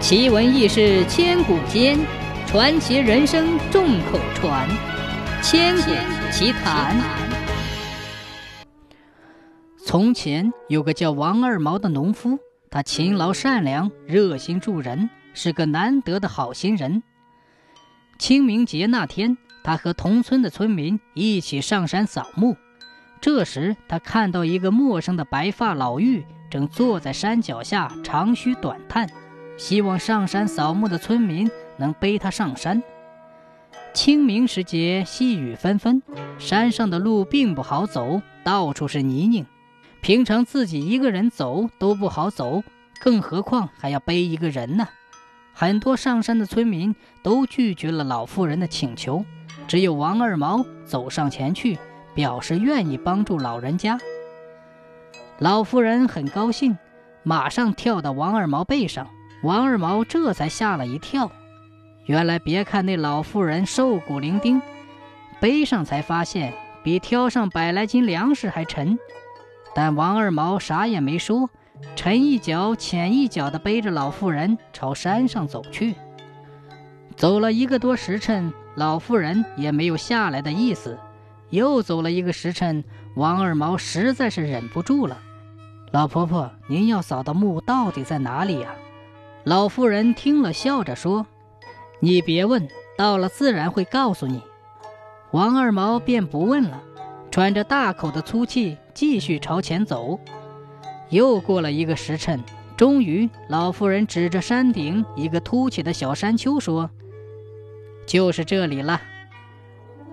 奇闻异事千古间，传奇人生众口传。千古奇谈。从前有个叫王二毛的农夫，他勤劳善良，热心助人，是个难得的好心人。清明节那天，他和同村的村民一起上山扫墓。这时，他看到一个陌生的白发老妪正坐在山脚下长吁短叹，希望上山扫墓的村民能背他上山。清明时节，细雨纷纷，山上的路并不好走，到处是泥泞。平常自己一个人走都不好走，更何况还要背一个人呢？很多上山的村民都拒绝了老妇人的请求，只有王二毛走上前去，表示愿意帮助老人家。老妇人很高兴，马上跳到王二毛背上，王二毛这才吓了一跳。原来，别看那老妇人瘦骨伶仃，背上才发现比挑上百来斤粮食还沉。但王二毛啥也没说。沉一脚浅一脚地背着老妇人朝山上走去。走了一个多时辰，老妇人也没有下来的意思。又走了一个时辰，王二毛实在是忍不住了：“老婆婆，您要扫的墓到底在哪里呀？”老妇人听了，笑着说：“你别问，到了自然会告诉你。”王二毛便不问了，喘着大口的粗气，继续朝前走。又过了一个时辰，终于，老妇人指着山顶一个凸起的小山丘说：“就是这里了。”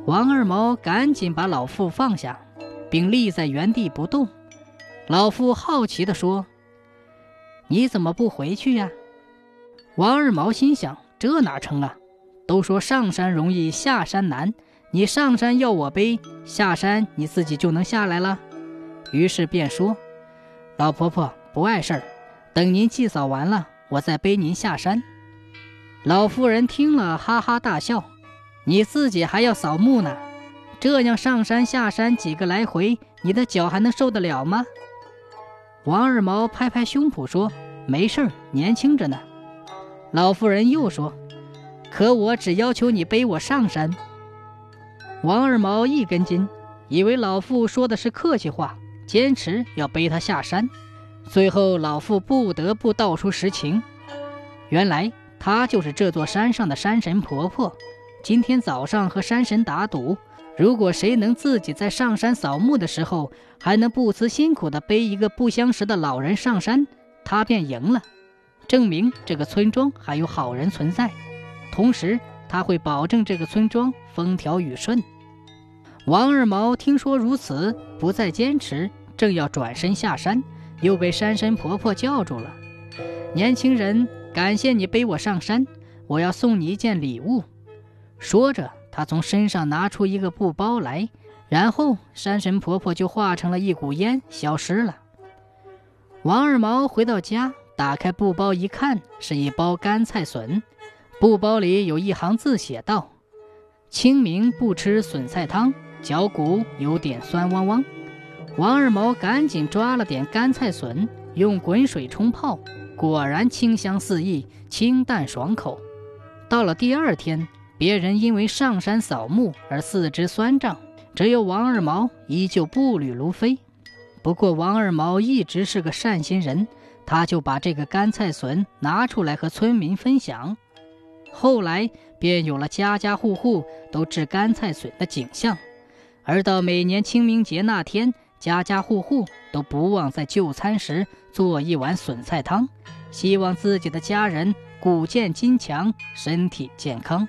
王二毛赶紧把老妇放下，并立在原地不动。老妇好奇地说：“你怎么不回去呀？”王二毛心想：“这哪成啊？都说上山容易下山难，你上山要我背，下山你自己就能下来了。”于是便说。老婆婆不碍事儿，等您祭扫完了，我再背您下山。老妇人听了，哈哈大笑：“你自己还要扫墓呢，这样上山下山几个来回，你的脚还能受得了吗？”王二毛拍拍胸脯说：“没事儿，年轻着呢。”老妇人又说：“可我只要求你背我上山。”王二毛一根筋，以为老妇说的是客气话。坚持要背他下山，最后老妇不得不道出实情。原来她就是这座山上的山神婆婆。今天早上和山神打赌，如果谁能自己在上山扫墓的时候还能不辞辛苦地背一个不相识的老人上山，她便赢了，证明这个村庄还有好人存在。同时，他会保证这个村庄风调雨顺。王二毛听说如此，不再坚持，正要转身下山，又被山神婆婆叫住了。年轻人，感谢你背我上山，我要送你一件礼物。说着，他从身上拿出一个布包来，然后山神婆婆就化成了一股烟，消失了。王二毛回到家，打开布包一看，是一包干菜笋，布包里有一行字写道：“清明不吃笋菜汤。”脚骨有点酸汪汪，王二毛赶紧抓了点干菜笋，用滚水冲泡，果然清香四溢，清淡爽口。到了第二天，别人因为上山扫墓而四肢酸胀，只有王二毛依旧步履如飞。不过王二毛一直是个善心人，他就把这个干菜笋拿出来和村民分享，后来便有了家家户户都制干菜笋的景象。而到每年清明节那天，家家户户都不忘在就餐时做一碗笋菜汤，希望自己的家人骨健筋强，身体健康。